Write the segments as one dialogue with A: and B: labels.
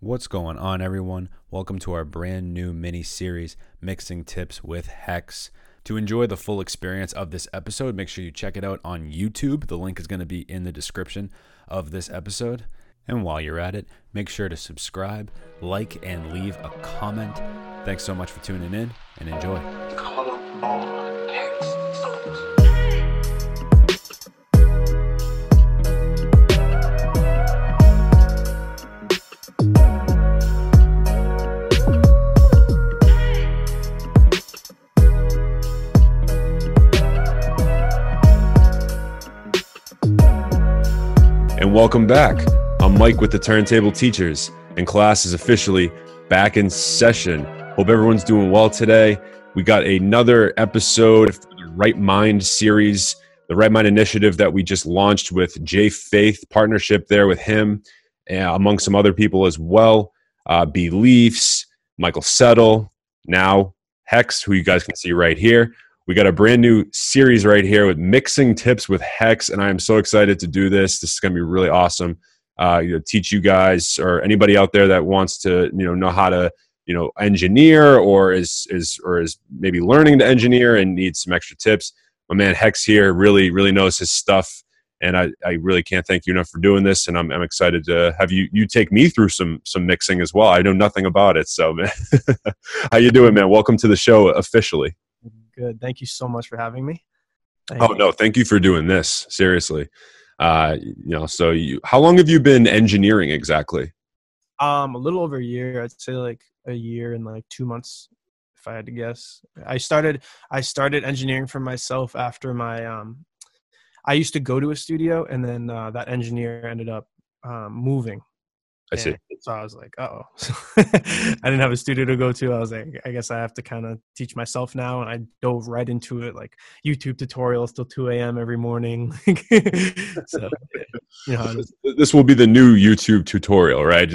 A: What's going on, everyone? Welcome to our brand new mini series, Mixing Tips with Hex. To enjoy the full experience of this episode, make sure you check it out on YouTube. The link is going to be in the description of this episode. And while you're at it, make sure to subscribe, like, and leave a comment. Thanks so much for tuning in and enjoy.
B: And welcome back. I'm Mike with the Turntable Teachers, and class is officially back in session. Hope everyone's doing well today. We got another episode of the Right Mind series, the Right Mind initiative that we just launched with Jay Faith, partnership there with him, uh, among some other people as well. Uh, Beliefs, Michael Settle, now Hex, who you guys can see right here. We got a brand new series right here with mixing tips with Hex, and I am so excited to do this. This is going to be really awesome. Uh, you know, teach you guys or anybody out there that wants to, you know, know how to, you know, engineer or is is or is maybe learning to engineer and needs some extra tips. My man Hex here really really knows his stuff, and I, I really can't thank you enough for doing this. And I'm, I'm excited to have you you take me through some some mixing as well. I know nothing about it, so man, how you doing, man? Welcome to the show officially.
C: Good. Thank you so much for having me. Thank
B: Oh
C: you.
B: no, thank you for doing this. Seriously, uh, you know. So, you, how long have you been engineering exactly?
C: Um, a little over a year. I'd say like a year and like two months, if I had to guess. I started. I started engineering for myself after my. Um, I used to go to a studio, and then uh, that engineer ended up um, moving.
B: I see.
C: And So I was like, oh, I didn't have a studio to go to. I was like, I guess I have to kind of teach myself now. And I dove right into it, like YouTube tutorials till 2 a.m. every morning. so, you know,
B: This- This will be the new YouTube tutorial, right?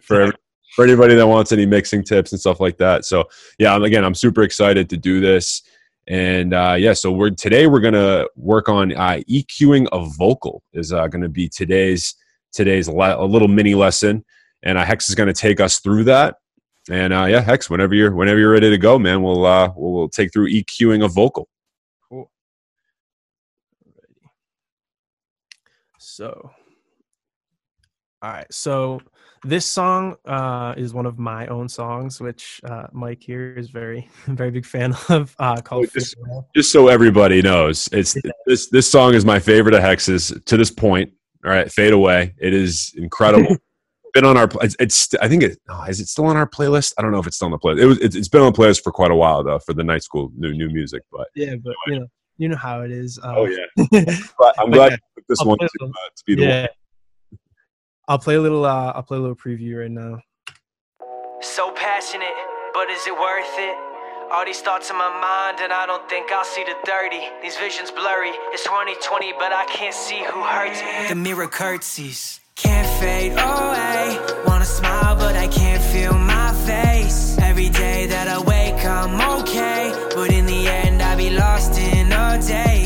B: for every- for anybody that wants any mixing tips and stuff like that. So, yeah, again, I'm super excited to do this. And uh, yeah, so we're today we're gonna work on uh, EQing a vocal is uh, going to be today's today's le- a little mini lesson, and uh, Hex is going to take us through that. And uh, yeah, Hex, whenever you're whenever you're ready to go, man, we'll uh, we'll, we'll take through EQing a vocal.
C: Cool. So, all right. So this song uh, is one of my own songs, which uh, Mike here is very, very big fan of. Uh, called
B: just- just so everybody knows, it's this this song is my favorite of Hex's to this point. All right, fade away. It is incredible. been on our. It's, it's. I think it. Oh, is it still on our playlist? I don't know if it's still on the playlist. It was. It's, it's been on the playlist for quite a while though for the night school new new music. But
C: Yeah, but you know, you know how it is. Uh,
B: oh yeah, But I'm
C: But
B: glad
C: yeah,
B: you this
C: I'll
B: one to, uh, to be the one.
C: I'll play a little. Uh, I'll play a little preview right now.
D: So passionate, but is it worth it? All these thoughts in my mind, and I don't think I'll see the 30. These visions blurry. It's 2020, but I can't see who hurts me. The mirror curtsies. Can't fade away. Wanna smile, but I can't feel my face. Every day that I wake, I'm okay. But in the end, I be lost in a daze.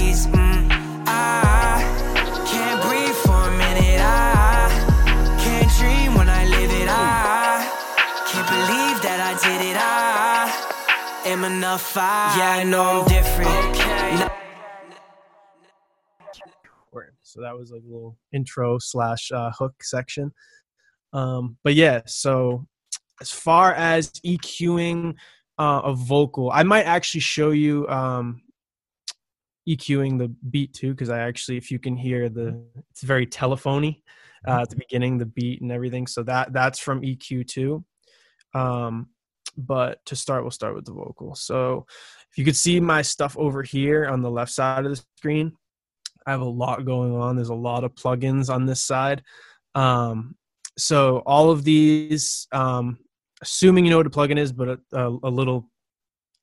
D: Am enough. Yeah, I know I'm different.
C: Word. So that was like a little intro slash uh, hook section. Um, but yeah, so as far as EQing uh, a vocal, I might actually show you um, EQing the beat too, because I actually, if you can hear the, it's very telephony uh, at the beginning, the beat and everything. So that that's from EQ too. Um, but to start, we'll start with the vocal. So if you could see my stuff over here on the left side of the screen, I have a lot going on. There's a lot of plugins on this side. Um, so all of these, um, assuming you know what a plugin is, but a, a, a little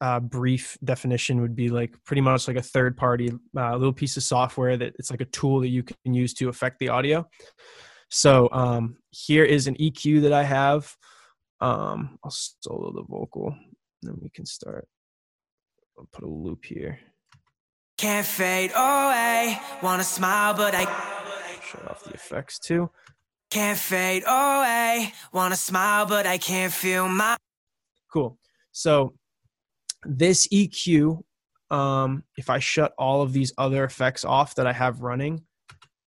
C: uh, brief definition would be like pretty much like a third party uh, little piece of software that it's like a tool that you can use to affect the audio. So um, here is an EQ that I have. Um, I'll solo the vocal, and then we can start. I'll put a loop here.
D: Can't fade away. Wanna smile, but I
C: Shut off the effects too.
D: Can't fade away. Wanna smile, but I can't feel my.
C: Cool. So this EQ, um, if I shut all of these other effects off that I have running,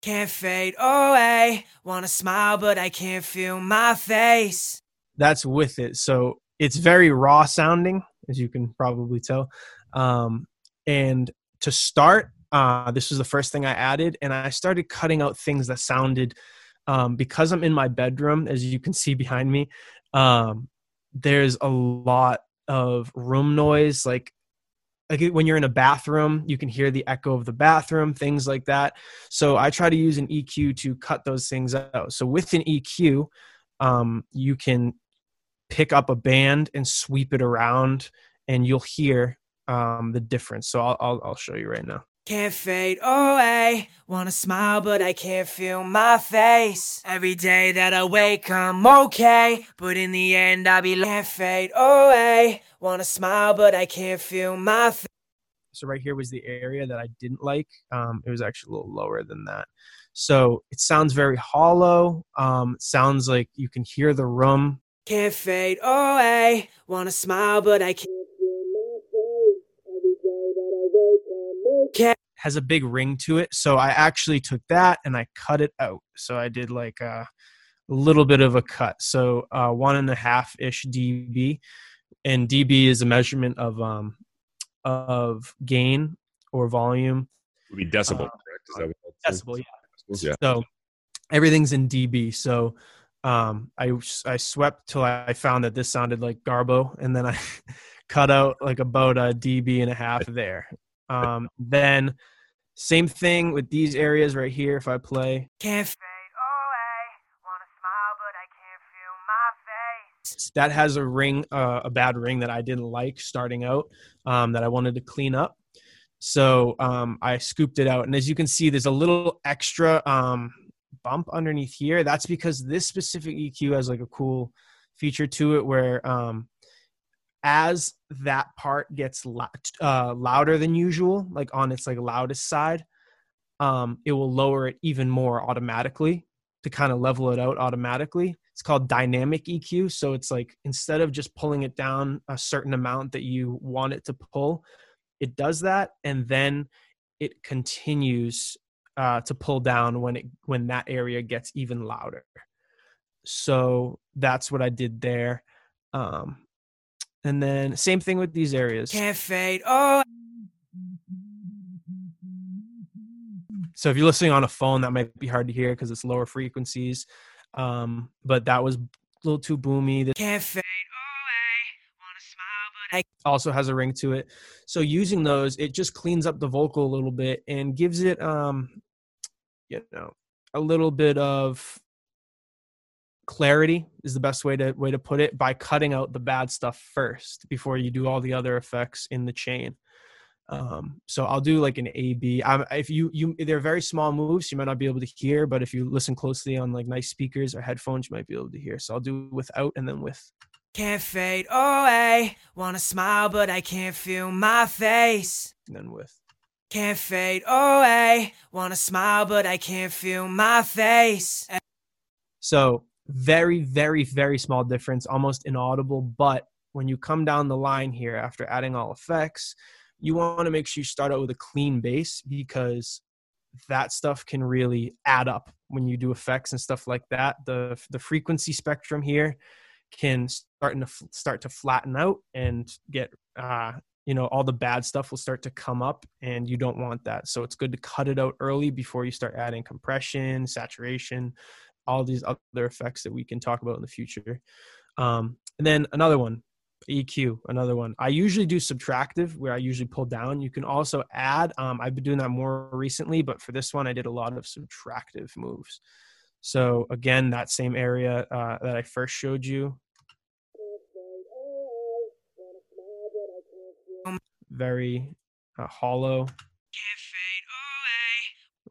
D: Can't fade away. Wanna smile, but I can't feel my face.
C: That's with it. So it's very raw sounding, as you can probably tell. Um, and to start, uh, this was the first thing I added, and I started cutting out things that sounded um, because I'm in my bedroom, as you can see behind me. Um, there's a lot of room noise, like like when you're in a bathroom, you can hear the echo of the bathroom, things like that. So I try to use an EQ to cut those things out. So with an EQ, um, you can pick up a band and sweep it around, and you'll hear um, the difference. So I'll, I'll I'll show you right now.
D: Can't fade away. Wanna smile, but I can't feel my face. Every day that I wake, I'm okay. But in the end, I'll be can't fade away. Wanna smile, but I can't feel my face.
C: So right here was the area that I didn't like. Um, it was actually a little lower than that. So it sounds very hollow. Um, sounds like you can hear the room.
D: Can't fade away. Wanna smile, but I can't feel my face. Every day that I wake, I'm okay.
C: Has a big ring to it. So I actually took that and I cut it out. So I did like a, a little bit of a cut. So uh, one and a half ish dB, and dB is a measurement of um, of gain or volume.
B: It Would be decibel,
C: Uh,
B: correct? Is that what that's
C: Decibel, yeah.
B: Yeah.
C: So everything's in dB. So um, I I swept till I found that this sounded like Garbo, and then I cut out like about a dB and a half there. Um, then same thing with these areas right here. If I play,
D: Can't fade away. Wanna smile, but I can't feel my face.
C: that has a ring, uh, a bad ring that I didn't like starting out, um, that I wanted to clean up. So um, I scooped it out, and as you can see, there's a little extra um, bump underneath here. That's because this specific EQ has like a cool feature to it, where um, as that part gets lou- uh, louder than usual, like on its like loudest side, um, it will lower it even more automatically to kind of level it out automatically. It's called dynamic EQ. So it's like instead of just pulling it down a certain amount that you want it to pull, it does that and then it continues uh, to pull down when it when that area gets even louder. So that's what I did there. Um, and then same thing with these areas.
D: Can't fade Oh.
C: So if you're listening on a phone, that might be hard to hear because it's lower frequencies. Um, but that was a little too boomy. This
D: Can't fade away. Wanna smile, but I
C: also has a ring to it. So using those, it just cleans up the vocal a little bit and gives it, um, you know, a little bit of clarity is the best way to way to put it by cutting out the bad stuff first before you do all the other effects in the chain. Um, so I'll do like an A B. I'm, if you you they're very small moves, you might not be able to hear, but if you listen closely on like nice speakers or headphones, you might be able to hear. So I'll do without and then with.
D: can't fade away. Wanna smile, but I can't feel my face.
C: And then with.
D: Can't fade away. Wanna smile, but I can't feel my face.
C: So very, very, very small difference, almost inaudible. But when you come down the line here after adding all effects, you want to make sure you start out with a clean base because that stuff can really add up when you do effects and stuff like that. The the frequency spectrum here can start to start to flatten out and get uh, you know all the bad stuff will start to come up and you don't want that. So it's good to cut it out early before you start adding compression saturation all these other effects that we can talk about in the future. Um, and then another one eq another one. I usually do subtractive where i usually pull down. You can also add um, i've been doing that more recently but for this one i did a lot of subtractive moves. So again that same area uh, that i first showed you very uh, hollow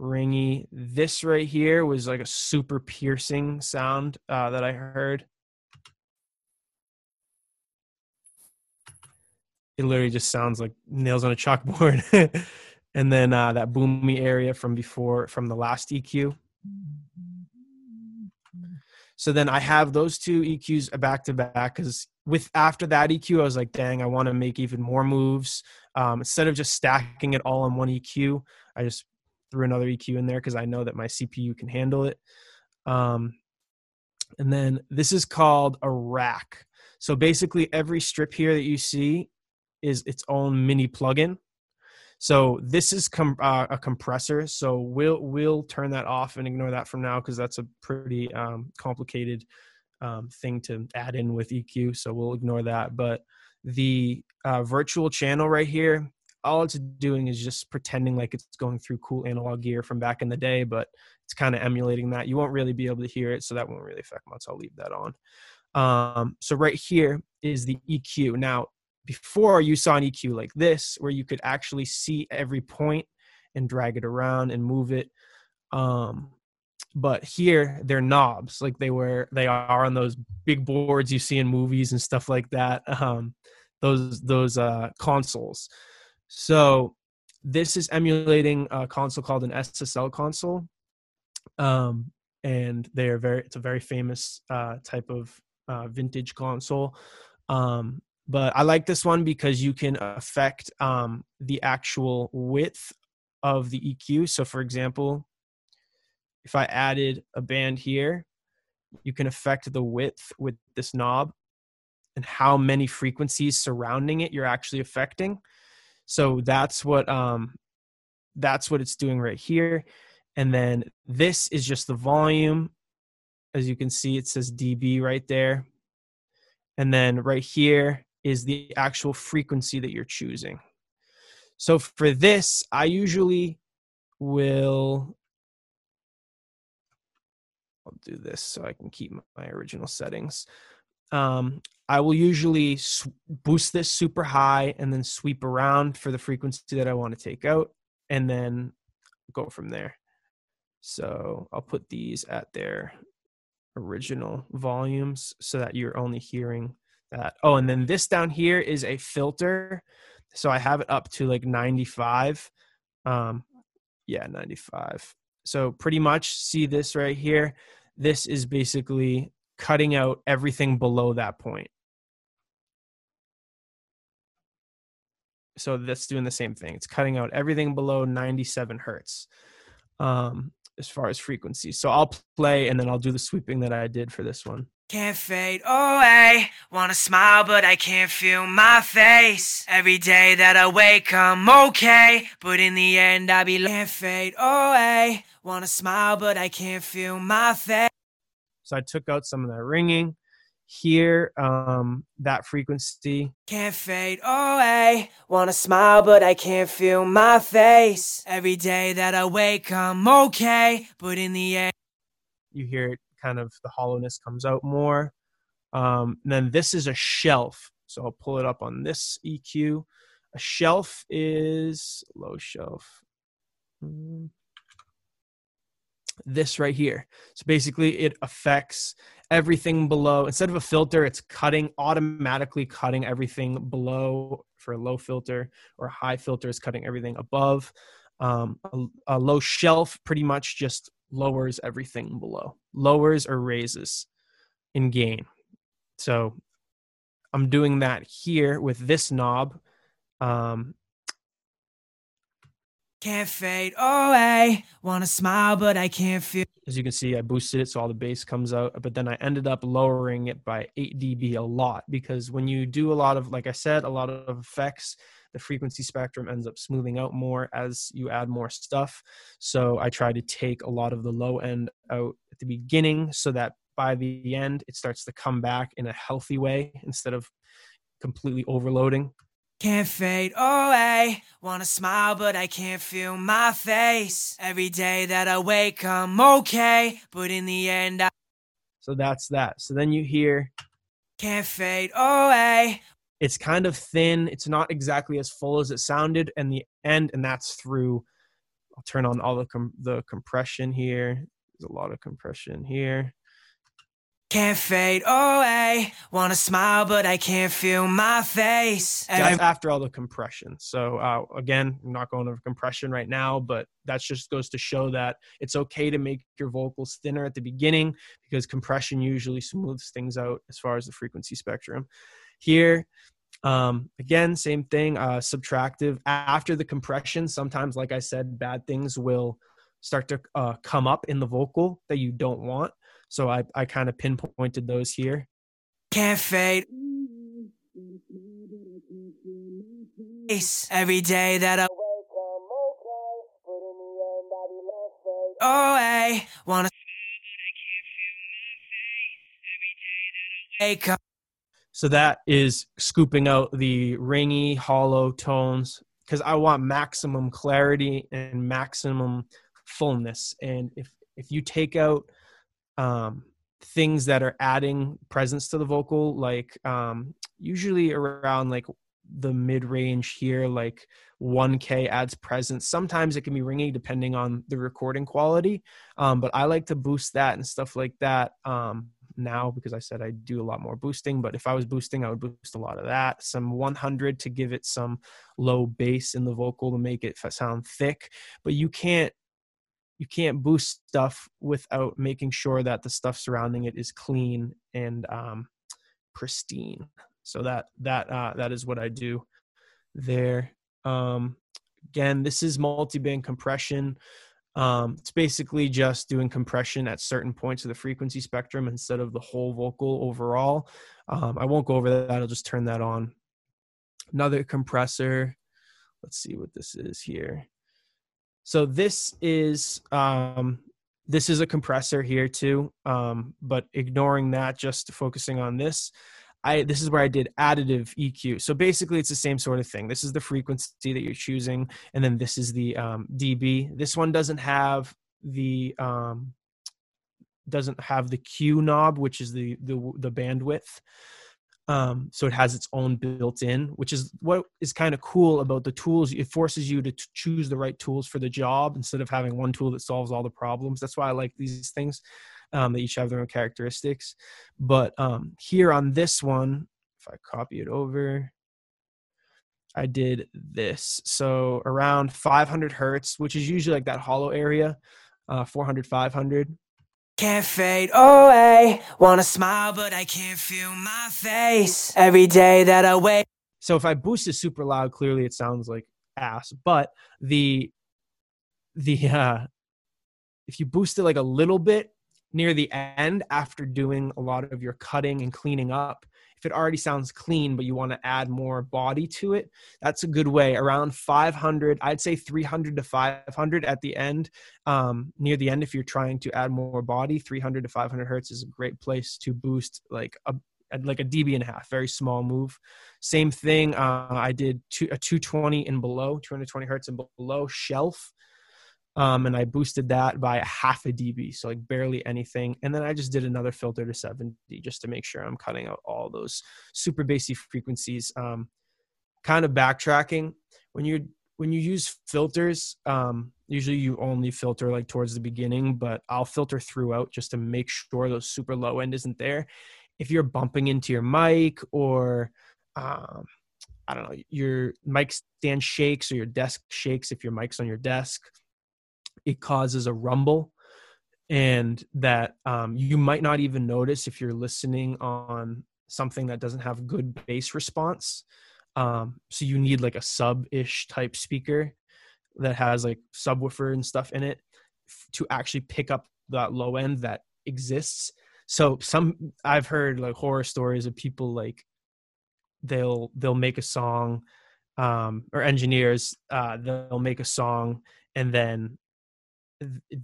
C: ringy. This right here was like a super piercing sound uh, that I heard. It literally just sounds like nails on a chalkboard. and then uh, that boomy area from before, from the last EQ. So then I have those two EQs back to back because with after that EQ, I was like, dang, I want to make even more moves. Um, instead of just stacking it all on one EQ, I just threw another EQ in there because I know that my CPU can handle it. Um, and then this is called a rack. So basically, every strip here that you see is its own mini plugin. So this is com- uh, a compressor. So we'll we'll turn that off and ignore that from now because that's a pretty um, complicated um, thing to add in with EQ. So we'll ignore that. But the uh, virtual channel right here, all it's doing is just pretending like it's going through cool analog gear from back in the day, but it's kind of emulating that. You won't really be able to hear it, so that won't really affect much. I'll leave that on. Um, so right here is the EQ. Now, before you saw an EQ like this, where you could actually see every point and drag it around and move it. Um, but here they're knobs, like they were they are on those big boards you see in movies and stuff like that. Um, those those uh, consoles. So this is emulating a console called an SSL console, um, and they are very. It's a very famous uh, type of uh, vintage console. Um, but I like this one because you can affect um, the actual width of the EQ. So, for example, if I added a band here, you can affect the width with this knob and how many frequencies surrounding it you're actually affecting. So that's what um, that's what it's doing right here. And then this is just the volume. As you can see, it says dB right there. And then right here is the actual frequency that you're choosing. So for this, I usually will I'll do this so I can keep my original settings. Um, I will usually boost this super high and then sweep around for the frequency that I want to take out and then go from there. So I'll put these at their original volumes so that you're only hearing that. Oh, and then this down here is a filter. So I have it up to like 95. Um, yeah, 95. So pretty much see this right here. This is basically cutting out everything below that point. So that's doing the same thing. It's cutting out everything below 97 hertz. Um, as far as frequency. So I'll play and then I'll do the sweeping that I did for this one.
D: Can't fade away. Wanna smile, but I can't feel my face. Every day that I wake, I'm okay. But in the end, I be can't fade away. Wanna smile, but I can't feel my face.
C: So I took out some of that ringing. Here, um, that frequency.
D: Can't fade away. Wanna smile, but I can't feel my face. Every day that I wake, I'm okay. But in the end,
C: you hear it kind of the hollowness comes out more. Um, then this is a shelf. So I'll pull it up on this EQ. A shelf is low shelf. Mm. This right here. So basically, it affects everything below. Instead of a filter, it's cutting automatically cutting everything below for a low filter, or a high filter is cutting everything above. Um, a, a low shelf pretty much just lowers everything below, lowers or raises in gain. So I'm doing that here with this knob. Um,
D: can't fade away. Wanna smile, but I can't feel.
C: As you can see, I boosted it so all the bass comes out, but then I ended up lowering it by 8 dB a lot because when you do a lot of, like I said, a lot of effects, the frequency spectrum ends up smoothing out more as you add more stuff. So I try to take a lot of the low end out at the beginning so that by the end it starts to come back in a healthy way instead of completely overloading.
D: Can't fade away. Wanna smile, but I can't feel my face. Every day that I wake, I'm okay. But in the end, I.
C: So that's that. So then you hear.
D: Can't fade away.
C: It's kind of thin. It's not exactly as full as it sounded And the end, and that's through. I'll turn on all the com- the compression here. There's a lot of compression here.
D: Can't fade away. Wanna smile, but I can't feel my face.
C: That's after all the compression. So uh, again, I'm not going over compression right now, but that just goes to show that it's okay to make your vocals thinner at the beginning because compression usually smooths things out as far as the frequency spectrum. Here, um, again, same thing. Uh, subtractive after the compression. Sometimes, like I said, bad things will start to uh, come up in the vocal that you don't want. So I, I kind of pinpointed those here.
D: Can't fade. Every day that I wake up, okay. Oh, I wanna wake up.
C: So that is scooping out the ringy, hollow tones because I want maximum clarity and maximum fullness. And if if you take out um, things that are adding presence to the vocal, like um, usually around like the mid range here, like 1K adds presence. Sometimes it can be ringy depending on the recording quality, um, but I like to boost that and stuff like that um, now because I said I do a lot more boosting. But if I was boosting, I would boost a lot of that. Some 100 to give it some low bass in the vocal to make it sound thick, but you can't you can't boost stuff without making sure that the stuff surrounding it is clean and um, pristine. So that that uh, that is what I do there. Um, again, this is multi-band compression. Um, it's basically just doing compression at certain points of the frequency spectrum instead of the whole vocal overall. Um, I won't go over that. I'll just turn that on. Another compressor. Let's see what this is here. So this is um, this is a compressor here too, um, but ignoring that, just focusing on this. I this is where I did additive EQ. So basically, it's the same sort of thing. This is the frequency that you're choosing, and then this is the um, dB. This one doesn't have the um, doesn't have the Q knob, which is the the the bandwidth. Um, so it has its own built in, which is what is kind of cool about the tools. It forces you to t- choose the right tools for the job instead of having one tool that solves all the problems. That's why I like these things. Um, they each have their own characteristics. But um, here on this one, if I copy it over, I did this. So around 500 hertz, which is usually like that hollow area, uh, 400, 500.
D: Can't fade away. Wanna smile, but I can't feel my face. Every day that I wake.
C: So if I boost it super loud, clearly it sounds like ass. But the the uh if you boost it like a little bit near the end after doing a lot of your cutting and cleaning up, if it already sounds clean but you want to add more body to it that's a good way around 500 i'd say 300 to 500 at the end um, near the end if you're trying to add more body 300 to 500 hertz is a great place to boost like a like a dB and a half, very small move. Same thing. Uh, I did two, a 220 and below, 220 hertz and below shelf um, and I boosted that by half a dB, so like barely anything. And then I just did another filter to 70 just to make sure I'm cutting out all those super bassy frequencies. Um, kind of backtracking when you when you use filters, um, usually you only filter like towards the beginning, but I'll filter throughout just to make sure those super low end isn't there. If you're bumping into your mic or um, I don't know, your mic stand shakes or your desk shakes if your mic's on your desk it causes a rumble and that um, you might not even notice if you're listening on something that doesn't have good bass response. Um, so you need like a sub-ish type speaker that has like subwoofer and stuff in it f- to actually pick up that low end that exists. So some i've heard like horror stories of people like they'll they'll make a song um, or engineers uh, they'll make a song and then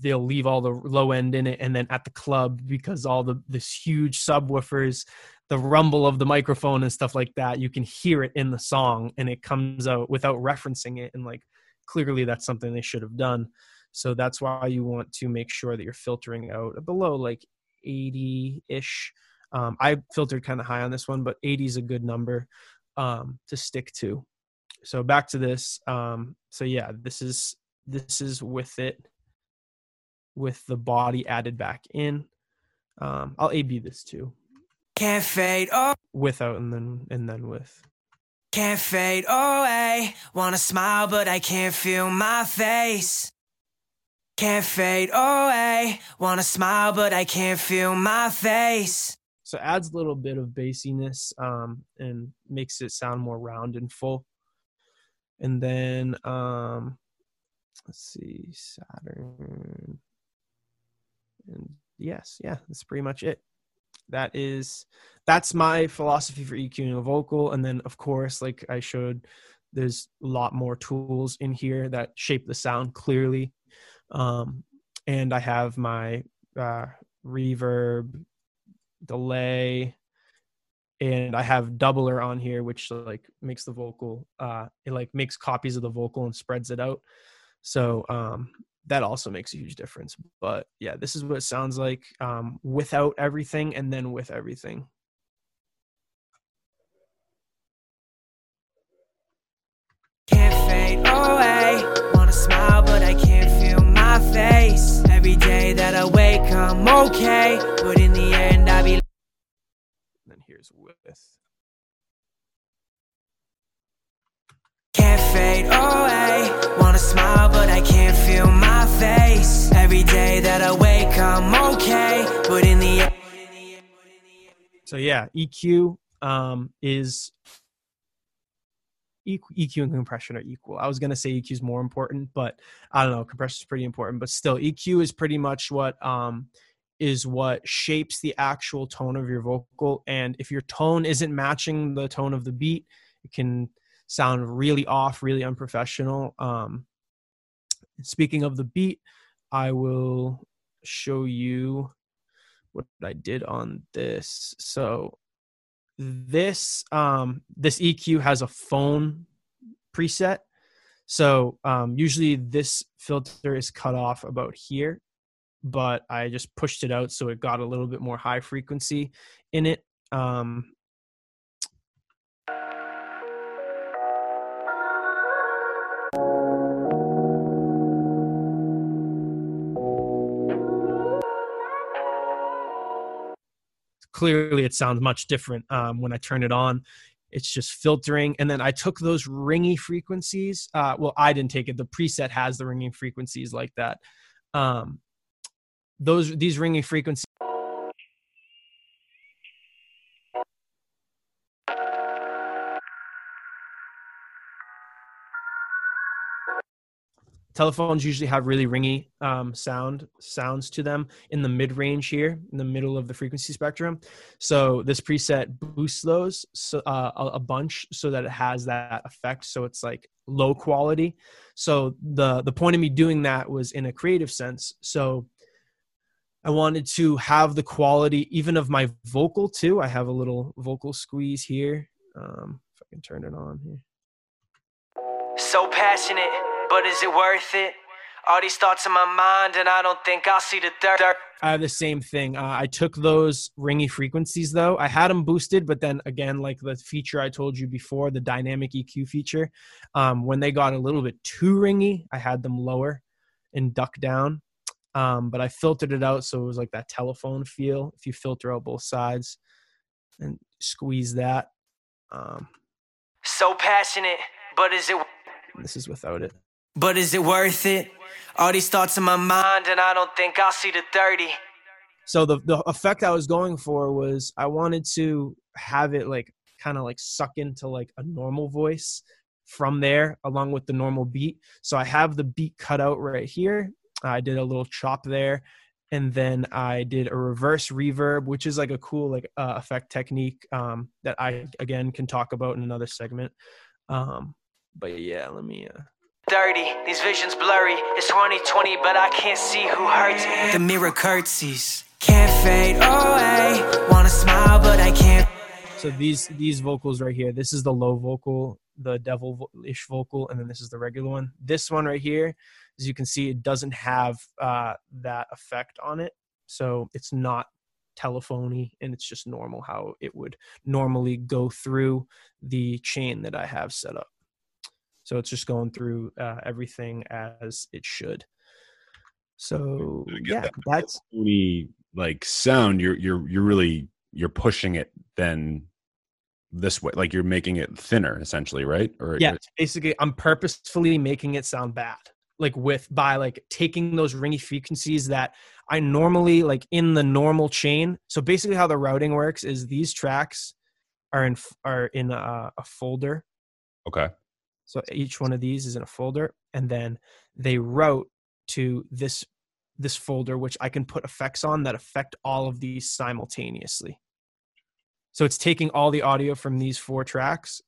C: they'll leave all the low end in it and then at the club because all the this huge subwoofers the rumble of the microphone and stuff like that you can hear it in the song and it comes out without referencing it and like clearly that's something they should have done. So that's why you want to make sure that you're filtering out below like 80 ish um, i filtered kind of high on this one but 80 is a good number um, to stick to. So back to this um, so yeah this is this is with it with the body added back in. Um, I'll A B this too.
D: Can't fade, oh,
C: Without and then and then with.
D: can't fade away. Wanna smile, but I can't feel my face. Can't fade away. Wanna smile, but I can't feel my face.
C: So adds a little bit of bassiness um, and makes it sound more round and full. And then um, let's see, Saturn. And yes, yeah, that's pretty much it. That is that's my philosophy for EQing a vocal. And then of course, like I showed, there's a lot more tools in here that shape the sound clearly. Um, and I have my uh, reverb, delay and i have doubler on here which like makes the vocal uh it like makes copies of the vocal and spreads it out so um that also makes a huge difference but yeah this is what it sounds like um without everything and then with everything
D: Can't fade away. Wanna smile, but I can't feel my face. Every day that I wake, I'm okay. But in the end, I be
C: and then here's with
D: Can't fade away. Wanna smile, but I can't feel my face. Every day that I wake, I'm okay. But in the
C: so yeah eq um is EQ, and compression are equal. I was gonna say EQ is more important, but I don't know. Compression is pretty important, but still, EQ is pretty much what um, is what shapes the actual tone of your vocal. And if your tone isn't matching the tone of the beat, it can sound really off, really unprofessional. Um, speaking of the beat, I will show you what I did on this. So this um this EQ has a phone preset. So um usually this filter is cut off about here, but I just pushed it out so it got a little bit more high frequency in it. Um clearly it sounds much different um, when I turn it on. It's just filtering, and then I took those ringy frequencies. Uh, well, I didn't take it. The preset has the ringing frequencies like that. Um, those these ringing frequencies. Telephones usually have really ringy um, sound sounds to them in the mid range here in the middle of the frequency spectrum. So this preset boosts those so, uh, a, bunch so that it has that effect. So it's like low quality. So the the point of me doing that was in a creative sense. So i wanted to have the quality even of my vocal too. I have a little vocal squeeze here. Um, if i can turn it on here.
D: So passionate, but is it worth it? All these thoughts in my mind, and I don't think I'll see the third.
C: I have the same thing. Uh, I took those ringy frequencies though. I had them boosted, but then again, like the feature I told you before, the dynamic EQ feature, um, when they got a little bit too ringy, I had them lower and duck down. Um, but I filtered it out so it was like that telephone feel. If you filter out both sides and squeeze that, um,
D: So passionate, but is it?
C: this is without it.
D: But is it worth it? All these thoughts in my mind, and I don't think I'll see the 30.
C: so the the effect I was going for was I wanted to have it like kind of like suck into like a normal voice from there along with the normal beat. So I have the beat cut out right here. I did a little chop there and then I did a reverse reverb which is like a cool like uh, effect technique um that I again can talk about in another segment. Um but yeah, let me uh
D: 30. These visions blurry. It's 2020, but I can't see who hurts me. The mirror curtsies. Can't fade away. Wanna smile, but I can't.
C: so these these vocals right here this is the low vocal the devil-ish vocal and then this is the regular one this one right here as you can see it doesn't have uh, that effect on it so it's not telephony and it's just normal how it would normally go through the chain that i have set up so it's just going through uh, everything as it should so yeah
B: that.
C: that's
B: Phony like sound, you're you're you're really you're pushing it then this way, like you're making it thinner essentially, right? Or
C: yeah, basically, I'm purposefully making it sound bad, like with by like taking those ringy frequencies that I normally like in the normal chain. So basically, how the routing works is these tracks are in are in a, a folder.
B: Okay.
C: So each one of these is in a folder, and then they route to this this folder, which I can put effects on that affect all of these simultaneously. So it's taking all the audio from these four tracks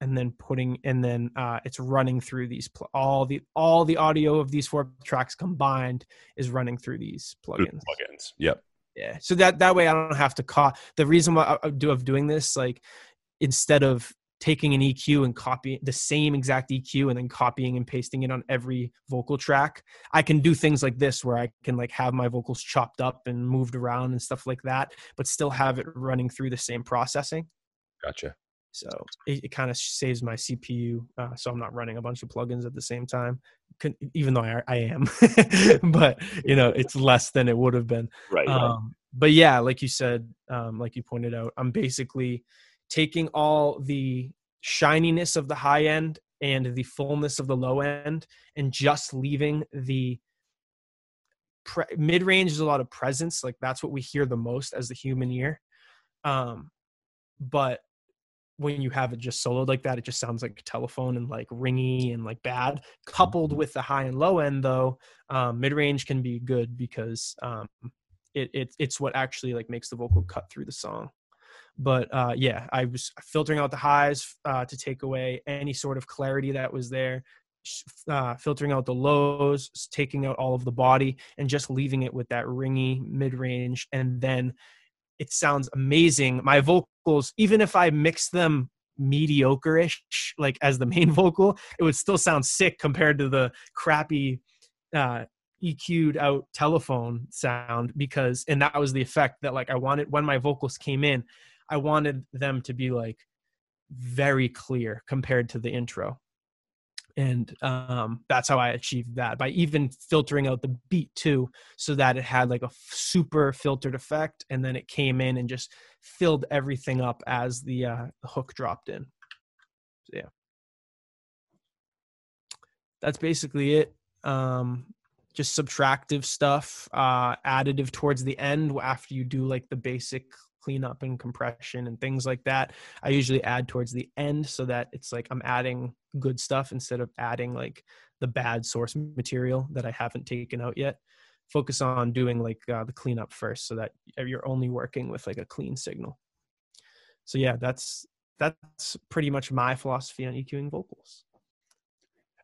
C: and then putting and then uh, it's running through these pl- all the all the audio of these four tracks combined is running through these plugins.
B: Plugins. Yep.
C: Yeah. So that that way I don't have to call. The reason why I do of doing this, like instead of taking an EQ and copying the same exact EQ and then copying and pasting it on every vocal track. I can do things like this where I can like have my vocals chopped up and moved around and stuff like that, but still have it running through the same processing.
B: Gotcha.
C: So it, it kind of saves my CPU, uh, so I'm not running a bunch of plugins at the same time. Can, even though I, I am, but you know it's less than it would have been.
B: Right.
C: Um, right. But yeah, like you said, um, like you pointed out, I'm basically taking all the shininess of the high end and the fullness of the low end and just leaving the pre- mid range is a lot of presence. Like that's what we hear the most as the human ear. Um but when you have it just soloed like that it just sounds like a telephone and like ringy and like bad. Coupled with the high and low end though um, mid range can be good because um it, it it's what actually like makes the vocal cut through the song but uh, yeah, I was filtering out the highs uh, to take away any sort of clarity that was there, uh, filtering out the lows, taking out all of the body, and just leaving it with that ringy mid range. And then it sounds amazing. My vocals, even if I mix them mediocre-ish, like as the main vocal, it would still sound sick compared to the crappy uh, EQ'd out telephone sound because, and that was the effect that like I wanted when my vocals came in. I wanted them to be like very clear compared to the intro. And um, that's how I achieved that by even filtering out the beat too, so that it had like a super filtered effect, and then it came in and just filled everything up as the, uh, the hook dropped in. So, yeah, that's basically it. Um, just subtractive stuff, uh, additive towards the end after you do like the basic cleanup and compression and things like that. I usually add towards the end so that it's like I'm adding good stuff instead of adding like the bad source material that I haven't taken out yet. Focus on doing like uh, the cleanup first so that you're only working with like a clean signal. So yeah, that's that's pretty much my philosophy on EQing vocals.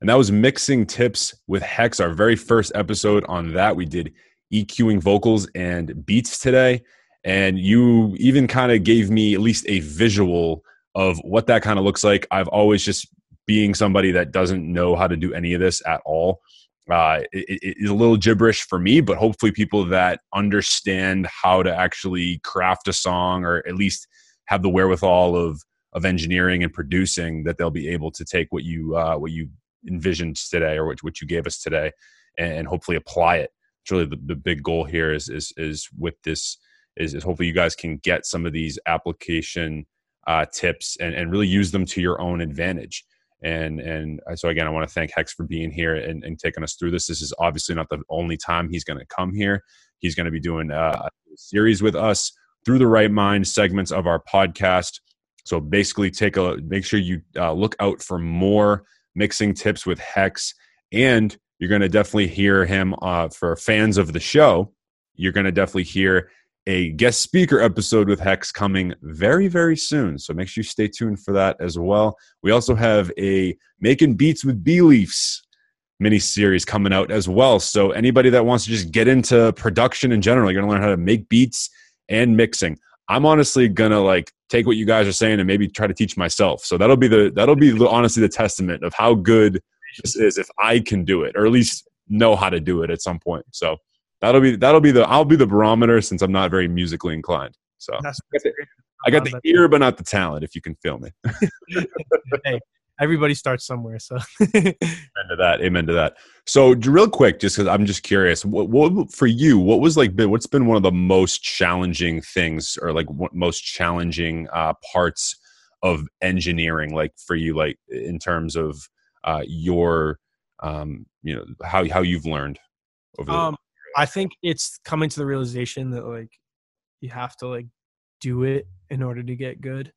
B: And that was mixing tips with Hex, our very first episode on that. We did EQing vocals and beats today and you even kind of gave me at least a visual of what that kind of looks like. I've always just being somebody that doesn't know how to do any of this at all. Uh, it, it is a little gibberish for me, but hopefully, people that understand how to actually craft a song or at least have the wherewithal of of engineering and producing that they'll be able to take what you uh, what you envisioned today or what, you gave us today and, hopefully apply it. It's really the, the big goal here is is is with this is, is hopefully you guys can get some of these application uh, tips and, and really use them to your own advantage. And and so again, I want to thank Hex for being here and, and taking us through this. This is obviously not the only time he's going to come here. He's going to be doing a series with us through the right mind segments of our podcast. So basically, take a make sure you uh, look out for more mixing tips with Hex, and you're going to definitely hear him uh, for fans of the show. You're going to definitely hear a guest speaker episode with Hex coming very, very soon. So make sure you stay tuned for that as well. We also have a Making Beats with B Leafs mini series coming out as well. So anybody that wants to just get into production in general, you're gonna learn how to make beats and mixing. I'm honestly gonna like take what you guys are saying and maybe try to teach myself. So that'll be the that'll be the, honestly the testament of how good this is if I can do it, or at least know how to do it at some point. So that'll be that'll be the I'll be the barometer since I'm not very musically inclined. So I got, the, I got the ear, but not the talent. If you can feel me.
C: hey, everybody starts somewhere. So
B: Amen to that. Amen to that. So, real quick, just because I'm just curious, what, what for you? What was like? been- What's been one of the most challenging things, or like what most challenging uh, parts of engineering, like for you, like in terms of uh, your, um, you know, how how you've learned over the
C: um, I think it's coming to the realization that like you have to like do it in order to get good.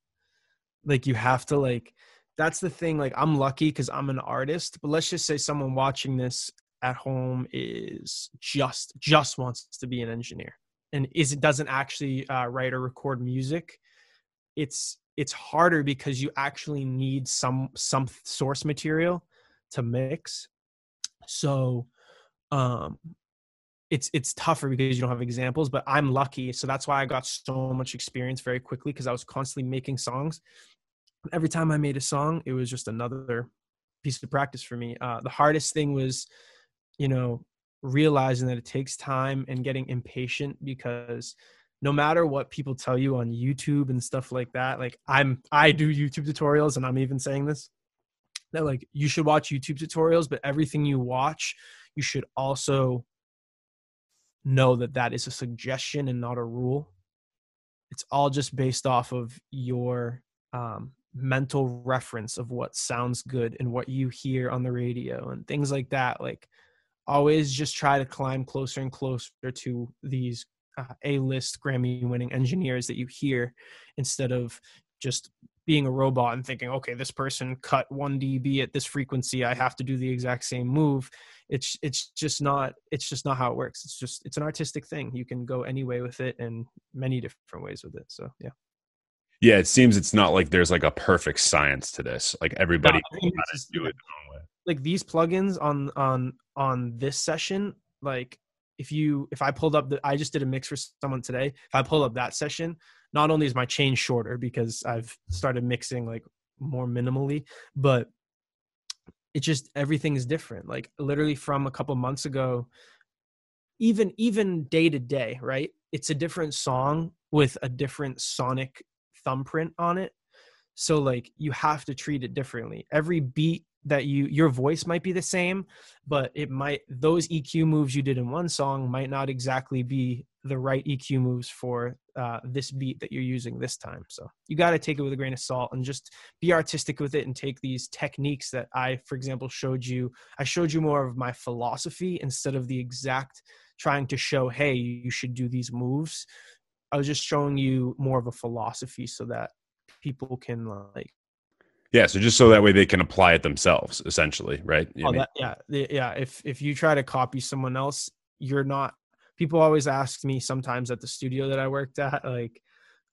C: Like you have to like that's the thing like I'm lucky cuz I'm an artist, but let's just say someone watching this at home is just just wants to be an engineer and is doesn't actually uh, write or record music. It's it's harder because you actually need some some source material to mix. So um it's it's tougher because you don't have examples but i'm lucky so that's why i got so much experience very quickly because i was constantly making songs every time i made a song it was just another piece of practice for me uh, the hardest thing was you know realizing that it takes time and getting impatient because no matter what people tell you on youtube and stuff like that like i'm i do youtube tutorials and i'm even saying this that like you should watch youtube tutorials but everything you watch you should also know that that is a suggestion and not a rule. It's all just based off of your um, mental reference of what sounds good and what you hear on the radio and things like that. Like, always just try to climb closer and closer to these uh, A-list Grammy-winning engineers that you hear instead of just being a robot and thinking, okay, this person cut one dB at this frequency, I have to do the exact same move. It's it's just not it's just not how it works. It's just it's an artistic thing. You can go any way with it and many different ways with it. So yeah.
B: Yeah, it seems it's not like there's like a perfect science to this. Like everybody
C: No, just-
B: do it way.
C: like these plugins on on on this session like if you if i pulled up the i just did a mix for someone today if i pull up that session not only is my chain shorter because i've started mixing like more minimally but it just everything is different like literally from a couple months ago even even day to day right it's a different song with a different sonic thumbprint on it. So like you have to treat it differently. Every beat that you your voice might be the same but it might those eq moves you did in one song might not exactly be the right eq moves for uh, this beat that you're using this time. So you got to take it with a grain of salt and just be artistic with it and take these techniques that i for example showed you. I showed you more of my philosophy instead of the exact trying to show hey you should do these moves i was just showing you more of a philosophy so that people can like
B: Yeah, so just so that way they can apply it themselves, essentially, right? I
C: oh, that, yeah, yeah. If if you try to copy someone else, you're not. People always ask me sometimes at the studio that I worked at, like,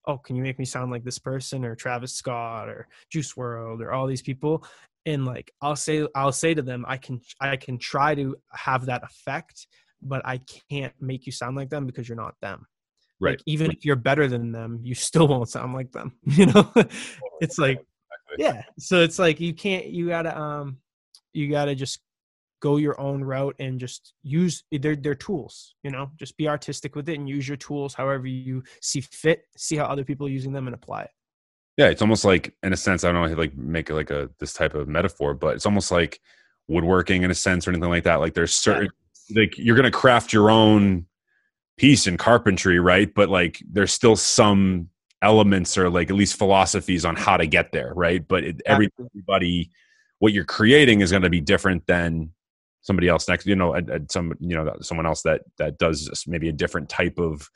C: "Oh, can you make me sound like this person or Travis Scott or Juice WRLD or all these people?" And like, I'll say, I'll say to them, I can, I can try to have that effect, but I can't make you sound like them because you're not them.
B: Right.
C: Like, even if you're better than them, you still won't sound like them. You know, it's like yeah so it's like you can't you gotta um you gotta just go your own route and just use their their tools you know just be artistic with it and use your tools however you see fit see how other people are using them and apply it
B: Yeah, it's almost like, in a sense, I don't know how to like make it like a this type of metaphor, but it's almost like woodworking in a sense or anything like that. Like there's certain like you're gonna craft your own piece in carpentry, right? But like there's still some elements or like at least philosophies on how to get there, right? But it, everybody, what you're creating is going to be different than somebody else next. You know, some you know someone else that that does maybe a different type of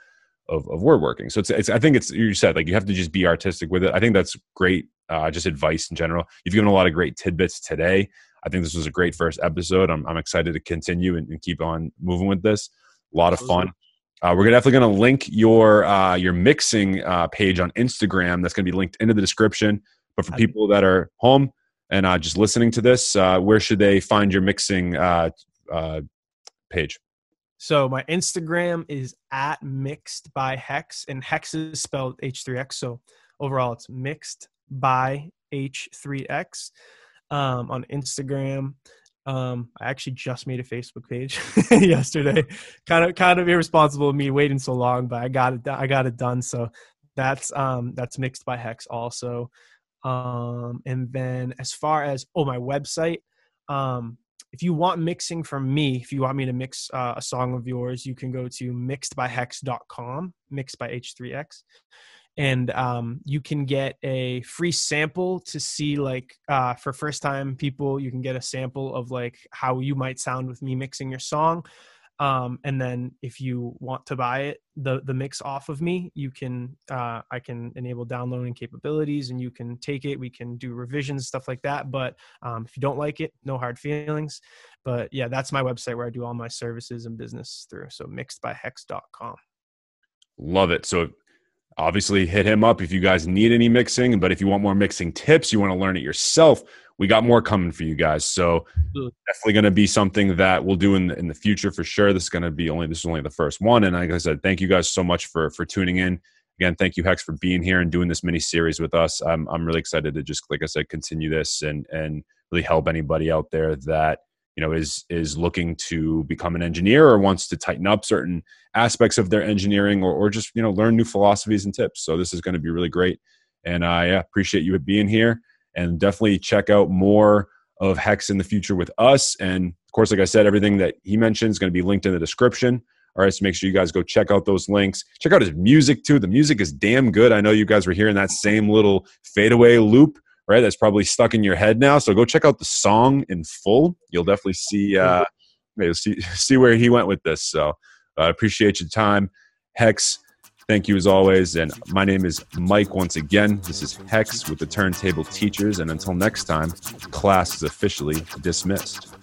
B: of, of word working. So it's, it's I think it's you said like you have to just be artistic with it. I think that's great. Uh, just advice in general. You've given a lot of great tidbits today. I think this was a great first episode. I'm, I'm excited to continue and, and keep on moving with this. A lot of fun. Uh, we're definitely going to link your uh, your mixing uh, page on Instagram. That's going to be linked into the description. But for people that are home and uh, just listening to this, uh, where should they find your mixing uh, uh, page?
C: so my instagram is at mixed by hex and hex is spelled h3x so overall it's mixed by h3x um, on instagram um, i actually just made a facebook page yesterday. Kind of kind of irresponsible of me waiting so long but i got it i got it done. So that's um that's mixed by hex also. Um, and then as far as oh my website, um, if you want mixing from me, if you want me to mix uh, a song of yours, you can go to mixedbyhex.com, mixed by H3X. And um, you can get a free sample to see, like, uh, for first time people, you can get a sample of like how you might sound with me mixing your song um, and then if you want to buy it the the mix off of me you can uh, i can enable downloading capabilities and you can take it we can do revisions stuff like that but um, if you don't like it no hard feelings but yeah that's my website where i do all my services and business through so mixedbyhex.com
B: love it so obviously hit him up if you guys need any mixing but if you want more mixing tips you want to learn it yourself we got more coming for you guys. So definitely going to be something that we'll do in the, in the future for sure. This is going to be only this is only the first one. And like I said, thank you guys so much for for tuning in. Again, thank you Hex for being here and doing this mini series with us. I'm I'm really excited to just like I said continue this and and really help anybody out there that you know is is looking to become an engineer or wants to tighten up certain aspects of their engineering or, or just you know learn new philosophies and tips so this is going to be really great and i uh, appreciate you being here and definitely check out more of Hex in the future with us. And of course, like I said, everything that he mentioned is going to be linked in the description. All right, so make sure you guys go check out those links. Check out his music too. The music is damn good. I know you guys were hearing that same little fadeaway loop, right? That's probably stuck in your head now. So go check out the song in full. You'll definitely see uh, you'll see see where he went with this. So uh, I uh, appreciate your time, Hex. Thank you as always. And my name is Mike once again. This is Hex with the Turntable Teachers. And until next time, class is officially dismissed.